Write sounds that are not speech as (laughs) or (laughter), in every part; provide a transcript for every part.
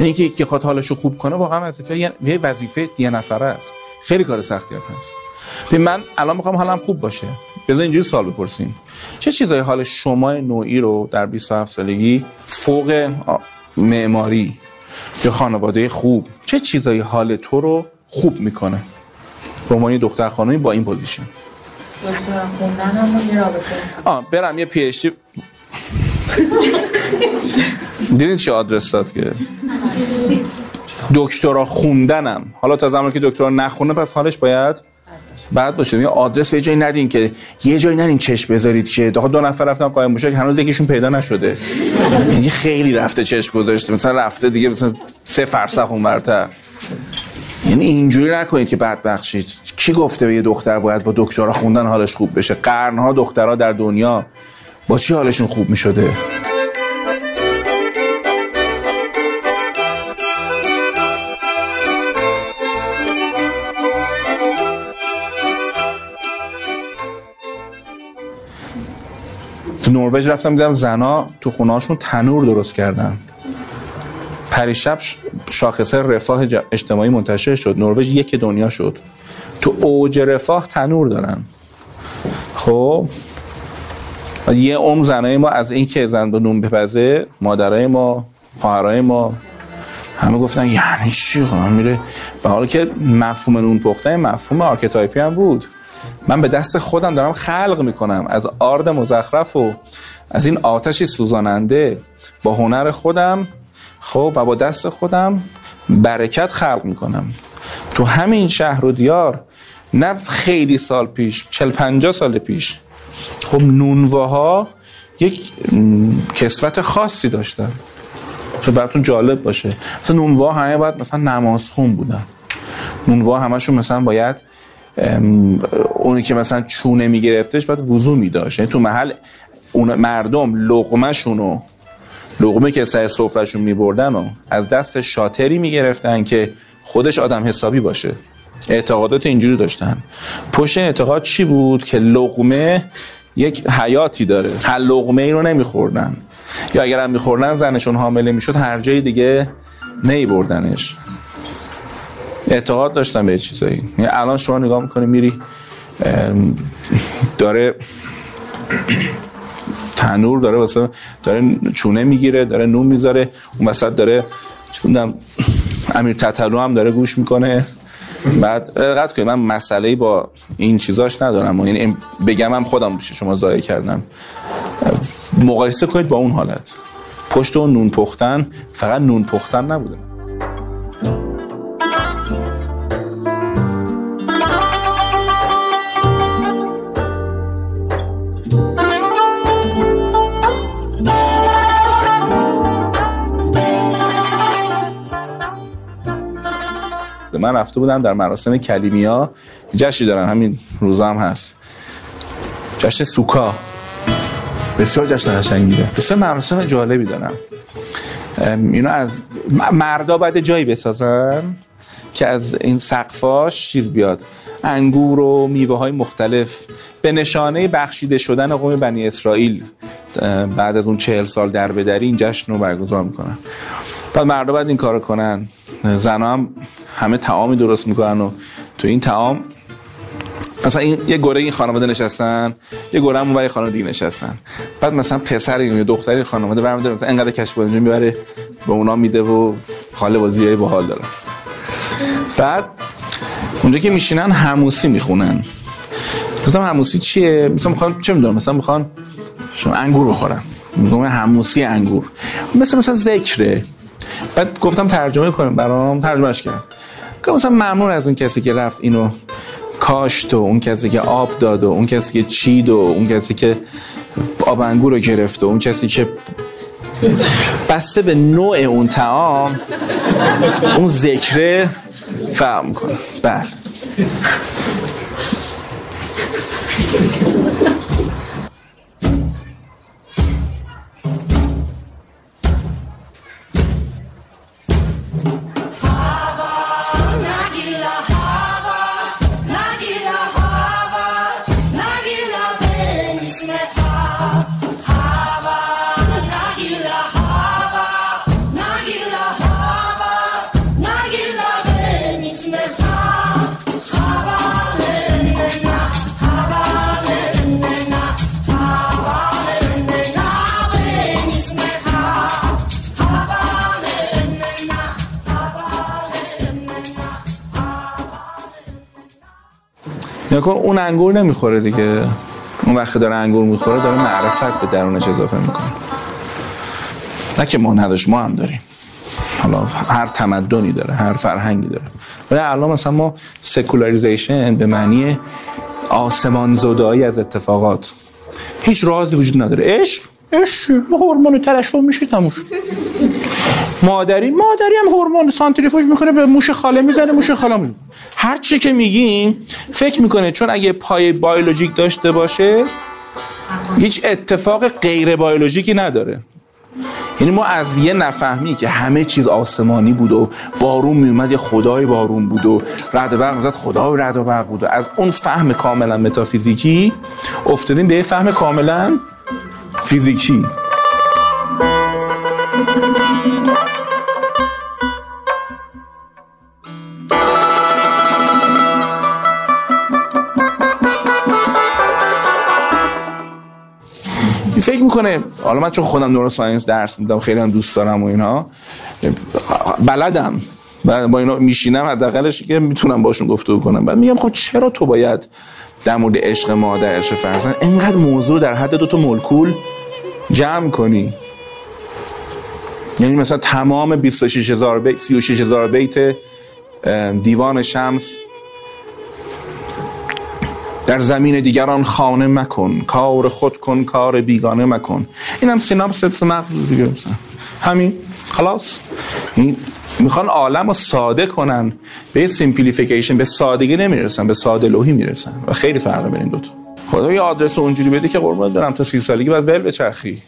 یعنی اینکه یکی بخواد حالشو خوب کنه واقعا وظیفه یه وظیفه یه نفره است. خیلی کار سختی هم هست. به من الان می‌خوام حالم خوب باشه. بذار اینجوری سوال بپرسیم. چه چیزای حال شما نوعی رو در 27 سالگی فوق معماری یا خانواده خوب چه چیزایی حال تو رو خوب می‌کنه؟ به عنوان دختر خانمی با این position. آه برم یه PH (laughs) دیدین چه آدرس داد که؟ دکترا خوندنم. حالا تا زمانی که دکترا نخونه پس حالش باید بعد باشه. یه آدرس یه جایی ندین که یه جایی ندین چشم بذارید که دو, نفر رفتن قایم موشک هنوز یکیشون پیدا نشده. یعنی خیلی رفته چشم گذاشته. مثلا رفته دیگه مثلا سه فرسخ اونورتر یعنی اینجوری نکنید که بعد بخشید کی گفته به یه دختر باید با دکترا خوندن حالش خوب بشه؟ قرنها دخترها در دنیا با چی حالشون خوب می‌شده؟ تو نروژ رفتم دیدم زنا تو خونهاشون تنور درست کردن. پریشب شاخصه رفاه اجتماعی منتشر شد. نروژ یک دنیا شد. تو اوج رفاه تنور دارن. خب؟ یه عمر زنای ما از این که زن به نون بپزه مادرای ما خواهرای ما همه گفتن یعنی چی؟ خواهم میره. به حالا که مفهوم نون پخته مفهوم archetype ی هم بود. من به دست خودم دارم خلق می‌کنم. از آرد مزخرف و از این آتشی سوزاننده با هنر خودم خب و با دست خودم برکت خلق می‌کنم. تو همین شهر و دیار نه خیلی سال پیش چل پنجاه سال پیش خب نونواها یک کسوت خاصی داشتن. چه براتون جالب باشه. مثلا نونوا همه باید مثلا نماز خون بودن. نونوا همشون مثلا باید اونی که مثلا چونه میگرفتش باید وضو میداشت. یعنی تو محل اون مردم لقمهشون و لقمه که سر سفرشون میبردن و از دست شاتری می‌گرفتن که خودش آدم حسابی باشه. اعتقادات اینجوری داشتن. پشت اعتقاد چی بود؟ که لقمه یک حیاتی داره. هر لقمه ای رو نمیخوردن. یا اگر هم میخوردن زنشون حامله می‌شد هر جای دیگه نیبردنش اعتقاد داشتن به چیزایی. یعنی الان شما نگاه می‌کنی میری داره تنور داره واسه داره چونه می‌گیره داره نون می‌ذاره اون وسط داره چون امیر تتلو هم داره گوش می‌کنه. بعد رقت کنید من مسئله با این چیزاش ندارم. یعنی بگم هم خودم شما ضایع کردم. مقایسه کنید با اون حالت. پشت اون نون پختن فقط نون پختن نبوده. من رفته بودم در مراسم کلیمیا. جشنی دارن همین روزا هم هست. جشن سوکا. بسیار جشن قشنگیه. بسیار مراسم جالبی دارن. اینو از مردا باید جایی بسازن که از این سقفاش چیز بیاد. انگور و میوه های مختلف. به نشانه بخشیده شدن قوم بنی اسرائیل بعد از اون چهل سال در بدری این جشن رو برگزار می‌کنن. بعد مردا باید این کارو کنن. زنا هم همه تعامی درست می‌کنن و تو این تعام مثلا این یه گوره این خانواده نشستن یه گوره هم اون خانواده دیگه نشستن. بعد مثلا پسر یا دختری خانواده برمی‌داره مثلا انقدر کشف اینجا می‌بره به اونا میده و حال بازی باحال داره. بعد اونجا که میشینن هموسی می‌خونن. گفتم هموسی چیه؟ مثلا می‌خوان چه می‌دونم؟ مثلا می‌خوان انگور بخورن. میگم هموسی انگور. مثلا مثلا ذکره. بعد گفتم ترجمه کنیم برام ترجمهش کرد گفتم مثلا ممنون از اون کسی که رفت اینو کاشت و اون کسی که آب داد و اون کسی که چید و اون کسی که آب انگور رو گرفت و اون کسی که بسته به نوع اون تعام اون ذکره فهم می‌کنه بله. نکن اون انگور نمی‌خوره دیگه. اون وقتی داره انگور می‌خوره داره معرفت به درونش اضافه می‌کنه. نه که ما نداشت ما هم داریم. حالا هر تمدنی داره هر فرهنگی داره. ولی الان مثلا ما secularization به معنی آسمان زدایی از اتفاقات. هیچ رازی وجود نداره. عشق عشق هورمون ترشح میشه تموم شد. مادری مادری هم هورمون سانتریفوژ می‌کنه به موش خاله می‌زنه موش خاله. می‌زنه هر چی که میگیم فکر می‌کنه چون اگه پای بیولوژیک داشته باشه هیچ اتفاق غیر بیولوژیکی نداره. یعنی ما از یه نفهمی که همه چیز آسمانی بود و بارون میومد یه خدای بارون بود و رد و برق می‌زد خدای رد و برق بود. و از اون فهم کاملا متافیزیکی افتادیم به یه فهم کاملا فیزیکی. می‌کنه. حالا من چون خودم نورو ساینس درس میدم خیلی هم دوست دارم و اینها بلدم. و با اینا میشینم حداقلش که می‌تونم باشون گفتگو کنم. بعد میگم خب چرا تو باید در مورد عشق مادر عشق فرزند اینقدر موضوع در حد دو تا مولکول جمع کنی؟ یعنی مثلا تمام 26000 بیت 36000 بیت دیوان شمس در زمین دیگران خانه مکن کار خود کن کار بیگانه مکن. اینم سیناپس مغز دیگه. همین خلاص. این می‌خوان عالم رو ساده کنن به simplification به سادگی نمی‌رسن به ساده لوحی می‌رسن. و خیلی فرق بین این دو خدا یه آدرس اونجوری بده که قربان دارم تا سی سالگی بعد ول بچرخی.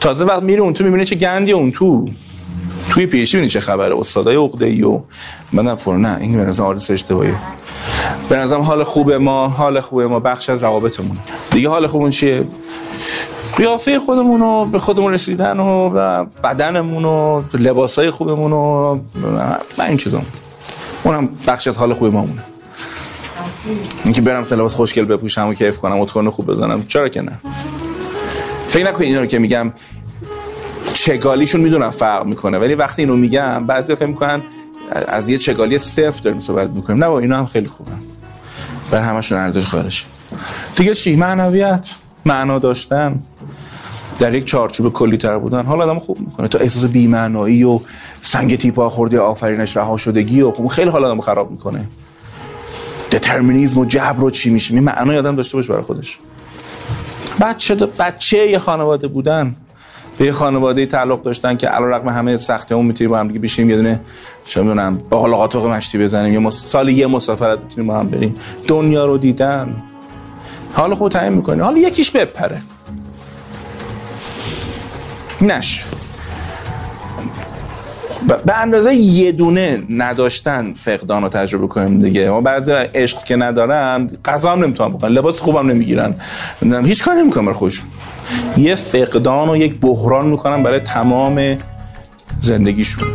تازه وقت میره اون تو می‌بینه چه گندی اون تو. توی پی‌شی ببینی چه خبره. استادای عقده ای و من فور نه این به نظر آدرس اشتباهیه. به نظرم حال خوب ما حال خوب ما بخش از روابطمون دیگه حال خوبمون چیه؟ قیافه خودمون رو به خودمون رسیدن و بدنمون و لباسای خوبمون و این چیزا. اونم بخش از حال خوب ما مونه اینکه برم لباس خوشگل بپوشم و کیف کنم اتکن خوب بزنم چرا که نه؟ فکر نکنید اینا رو که میگم چگالیشون می‌دونم فرق می‌کنه ولی وقتی اینو میگم بعضی فکر می‌کنن از یه چگالی صفر داریم صحبت می‌کنیم. نه با اینا هم خیلی خوبه. بر همشون ارزش خارج دیگه چی؟ معنویت معنا داشتن. در یک چارچوب کلی تر بودن. حالا آدم خوب می‌کنه. تا احساس بی‌معنایی و سنگ تیپا خورده آفرینش رها شدگی و خب خیلی حال آدم خراب می‌کنه. دترمینیسم و جبر و چی میشه می معنای آدم داشته باشه برای خودش. بچه بچه یه خانواده بودن. به یه خانواده تعلق داشتن که علیرغم همه سختی اون می‌تونیم با هم دیگه بشیم یه دونه چه می‌دونم با قاطق مشتی بزنیم یه مس... سال یه مسافرت می‌تونیم با هم بریم. دنیا رو دیدن. حالا خود تعیین می‌کنه. حالا یکیش بپره. نش به اندازه یه دونه نداشتن فقدان رو تجربه کنیم دیگه. ما بعضی عشق که ندارن غذا هم نمی‌تونن بکنن لباس خوبم نمی‌گیرن. هیچ کار نمی‌کنن برای خودشون. یه فقدان و یک بحران می‌کنن برای تمام زندگیشون.